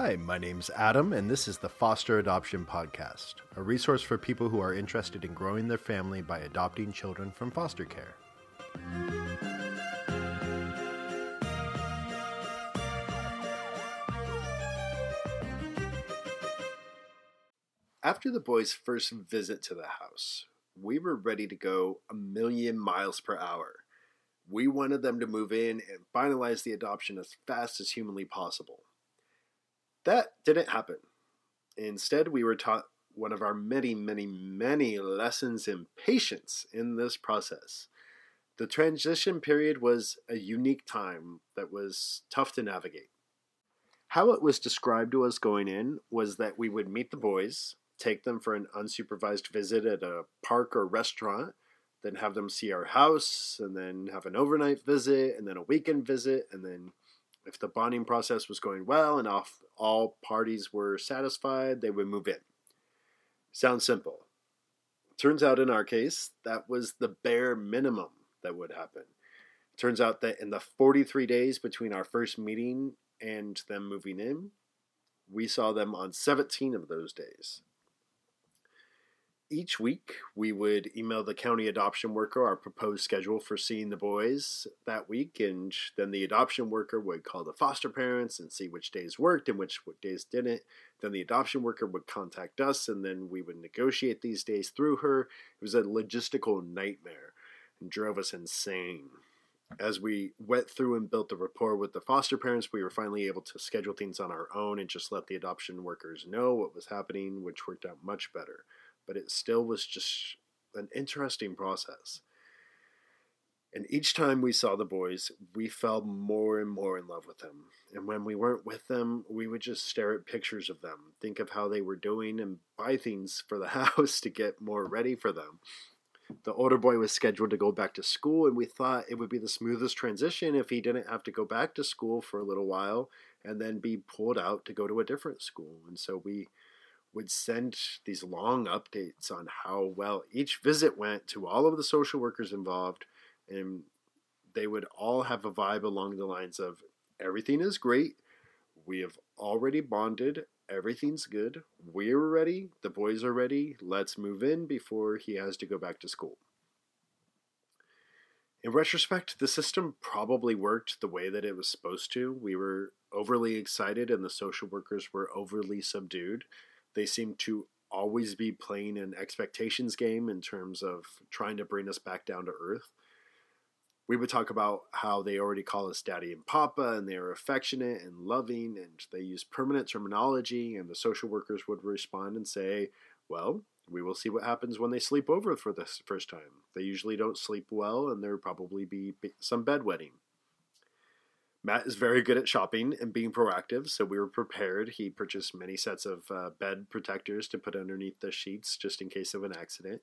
Hi, my name's Adam, and this is the Foster Adoption Podcast, a resource for people who are interested in growing their family by adopting children from foster care. After the boys' first visit to the house, we were ready to go a million miles per hour. We wanted them to move in and finalize the adoption as fast as humanly possible. That didn't happen. Instead, we were taught one of our many, many, many lessons in patience in this process. The transition period was a unique time that was tough to navigate. How it was described to us going in was that we would meet the boys, take them for an unsupervised visit at a park or restaurant, then have them see our house, and then have an overnight visit, and then a weekend visit, and then if the bonding process was going well and off, all parties were satisfied, they would move in. Sounds simple. Turns out in our case, that was the bare minimum that would happen. Turns out that in the 43 days between our first meeting and them moving in, we saw them on 17 of those days each week we would email the county adoption worker our proposed schedule for seeing the boys that week and then the adoption worker would call the foster parents and see which days worked and which days didn't. Then the adoption worker would contact us and then we would negotiate these days through her. It was a logistical nightmare and drove us insane. As we went through and built the rapport with the foster parents we were finally able to schedule things on our own and just let the adoption workers know what was happening which worked out much better but it still was just an interesting process. And each time we saw the boys, we fell more and more in love with them. And when we weren't with them, we would just stare at pictures of them, think of how they were doing, and buy things for the house to get more ready for them. The older boy was scheduled to go back to school, and we thought it would be the smoothest transition if he didn't have to go back to school for a little while and then be pulled out to go to a different school. And so we would send these long updates on how well each visit went to all of the social workers involved and they would all have a vibe along the lines of everything is great. We have already bonded. Everything's good. We're ready. The boys are ready. Let's move in before he has to go back to school. In retrospect, the system probably worked the way that it was supposed to. We were overly excited, and the social workers were overly subdued. They seem to always be playing an expectations game in terms of trying to bring us back down to earth. We would talk about how they already call us daddy and papa, and they are affectionate and loving, and they use permanent terminology. And the social workers would respond and say, Well, we will see what happens when they sleep over for the first time. They usually don't sleep well, and there will probably be some bedwetting. Matt is very good at shopping and being proactive, so we were prepared. He purchased many sets of uh, bed protectors to put underneath the sheets just in case of an accident.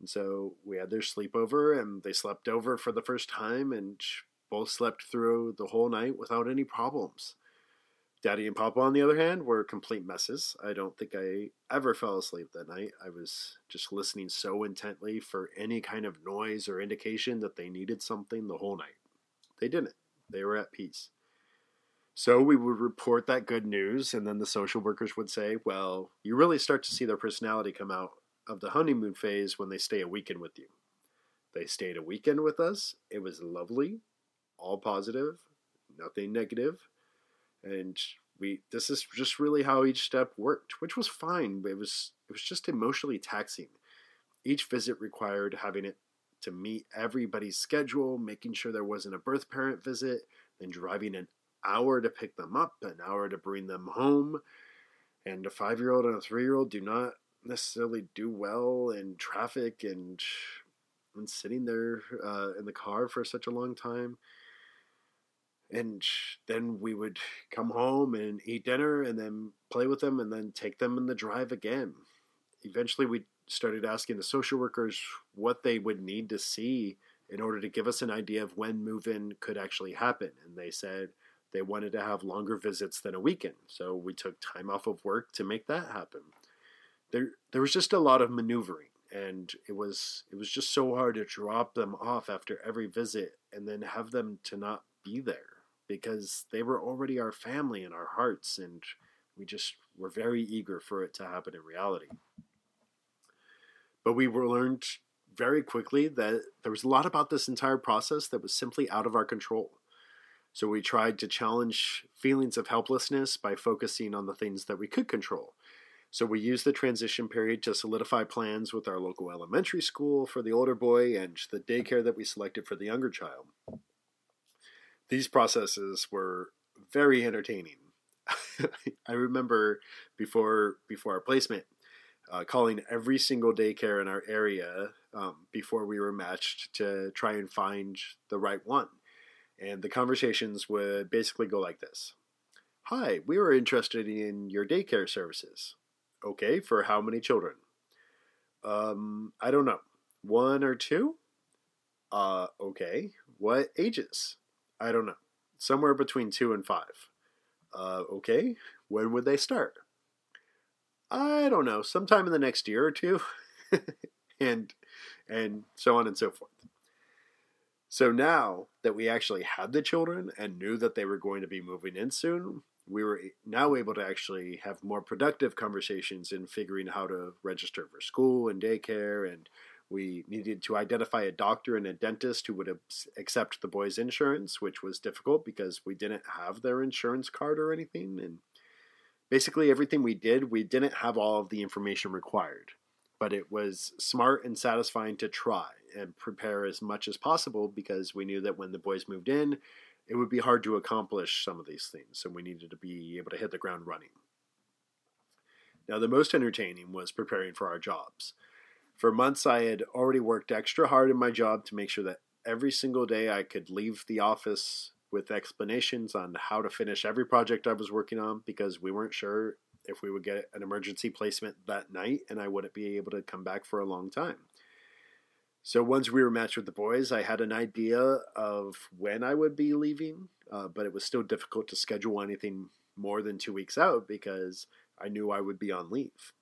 And so we had their sleepover, and they slept over for the first time, and both slept through the whole night without any problems. Daddy and Papa, on the other hand, were complete messes. I don't think I ever fell asleep that night. I was just listening so intently for any kind of noise or indication that they needed something the whole night. They didn't. They were at peace. So we would report that good news, and then the social workers would say, Well, you really start to see their personality come out of the honeymoon phase when they stay a weekend with you. They stayed a weekend with us. It was lovely, all positive, nothing negative, and we this is just really how each step worked, which was fine. It was it was just emotionally taxing. Each visit required having it to meet everybody's schedule, making sure there wasn't a birth parent visit, then driving an hour to pick them up, an hour to bring them home. And a five year old and a three year old do not necessarily do well in traffic and and sitting there uh, in the car for such a long time. And then we would come home and eat dinner and then play with them and then take them in the drive again. Eventually, we started asking the social workers what they would need to see in order to give us an idea of when move in could actually happen. And they said they wanted to have longer visits than a weekend. So we took time off of work to make that happen. There, there was just a lot of maneuvering and it was it was just so hard to drop them off after every visit and then have them to not be there because they were already our family in our hearts, and we just were very eager for it to happen in reality. But we learned very quickly that there was a lot about this entire process that was simply out of our control. So we tried to challenge feelings of helplessness by focusing on the things that we could control. So we used the transition period to solidify plans with our local elementary school for the older boy and the daycare that we selected for the younger child. These processes were very entertaining. I remember before before our placement, uh, calling every single daycare in our area um, before we were matched to try and find the right one. And the conversations would basically go like this Hi, we were interested in your daycare services. Okay, for how many children? Um, I don't know. One or two? Uh, okay. What ages? I don't know. Somewhere between two and five. Uh, okay. When would they start? I don't know. Sometime in the next year or two. and and so on and so forth. So now that we actually had the children and knew that they were going to be moving in soon, we were now able to actually have more productive conversations in figuring how to register for school and daycare and we needed to identify a doctor and a dentist who would accept the boys' insurance, which was difficult because we didn't have their insurance card or anything. And basically, everything we did, we didn't have all of the information required. But it was smart and satisfying to try and prepare as much as possible because we knew that when the boys moved in, it would be hard to accomplish some of these things. So we needed to be able to hit the ground running. Now, the most entertaining was preparing for our jobs. For months, I had already worked extra hard in my job to make sure that every single day I could leave the office with explanations on how to finish every project I was working on because we weren't sure if we would get an emergency placement that night and I wouldn't be able to come back for a long time. So once we were matched with the boys, I had an idea of when I would be leaving, uh, but it was still difficult to schedule anything more than two weeks out because I knew I would be on leave.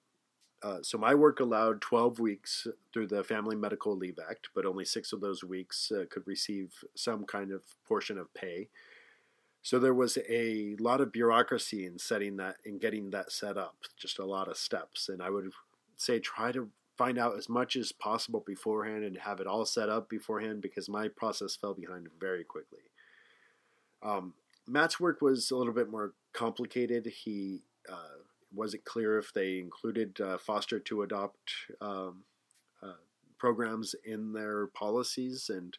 Uh, so my work allowed 12 weeks through the Family Medical Leave Act, but only six of those weeks uh, could receive some kind of portion of pay. So there was a lot of bureaucracy in setting that in getting that set up, just a lot of steps. And I would say try to find out as much as possible beforehand and have it all set up beforehand because my process fell behind very quickly. Um, Matt's work was a little bit more complicated. He wasn't clear if they included uh, foster to adopt um, uh, programs in their policies, and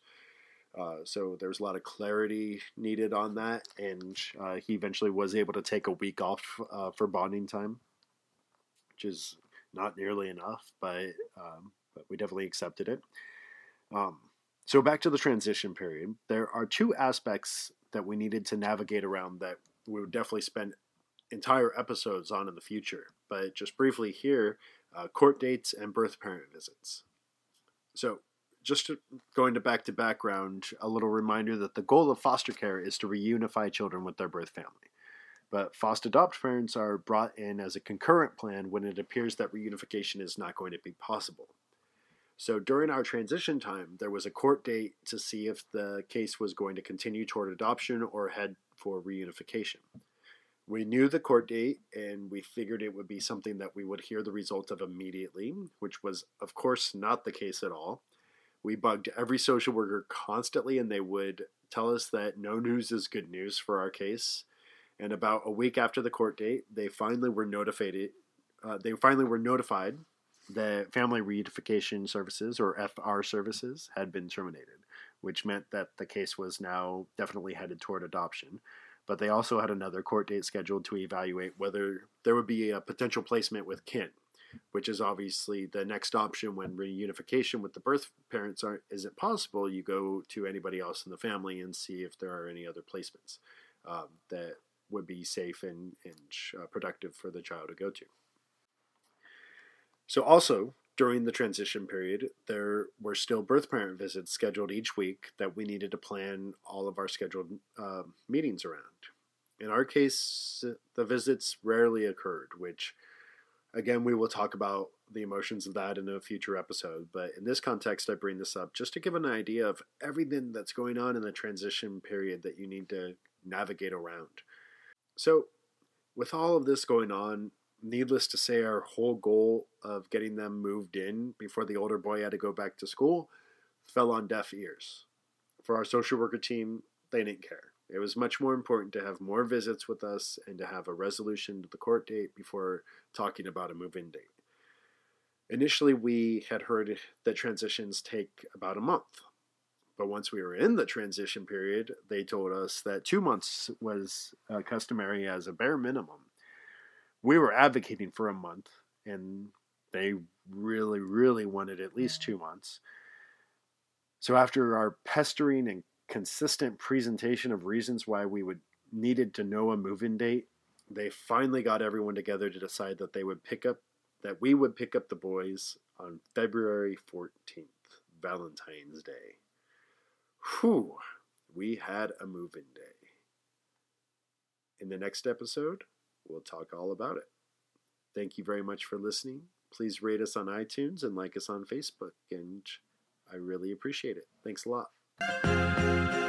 uh, so there was a lot of clarity needed on that. And uh, he eventually was able to take a week off uh, for bonding time, which is not nearly enough, but um, but we definitely accepted it. Um, so back to the transition period, there are two aspects that we needed to navigate around that we would definitely spend entire episodes on in the future, but just briefly here uh, court dates and birth parent visits. So, just to, going to back to background, a little reminder that the goal of foster care is to reunify children with their birth family. But foster adopt parents are brought in as a concurrent plan when it appears that reunification is not going to be possible. So during our transition time, there was a court date to see if the case was going to continue toward adoption or head for reunification we knew the court date and we figured it would be something that we would hear the result of immediately, which was, of course, not the case at all. We bugged every social worker constantly, and they would tell us that no news is good news for our case. And about a week after the court date, they finally were notified. Uh, they finally were notified that Family Reunification Services, or FR Services, had been terminated, which meant that the case was now definitely headed toward adoption but they also had another court date scheduled to evaluate whether there would be a potential placement with kin, which is obviously the next option when reunification with the birth parents aren't isn't possible. You go to anybody else in the family and see if there are any other placements um, that would be safe and, and uh, productive for the child to go to. So also during the transition period, there were still birth parent visits scheduled each week that we needed to plan all of our scheduled uh, meetings around. In our case, the visits rarely occurred, which, again, we will talk about the emotions of that in a future episode. But in this context, I bring this up just to give an idea of everything that's going on in the transition period that you need to navigate around. So, with all of this going on, needless to say, our whole goal of getting them moved in before the older boy had to go back to school fell on deaf ears. For our social worker team, they didn't care. It was much more important to have more visits with us and to have a resolution to the court date before talking about a move in date. Initially, we had heard that transitions take about a month. But once we were in the transition period, they told us that two months was uh, customary as a bare minimum. We were advocating for a month, and they really, really wanted at least two months. So after our pestering and consistent presentation of reasons why we would needed to know a move-in date, they finally got everyone together to decide that they would pick up that we would pick up the boys on February 14th, Valentine's Day. Whew, we had a move-in day. In the next episode, we'll talk all about it. Thank you very much for listening. Please rate us on iTunes and like us on Facebook, and I really appreciate it. Thanks a lot.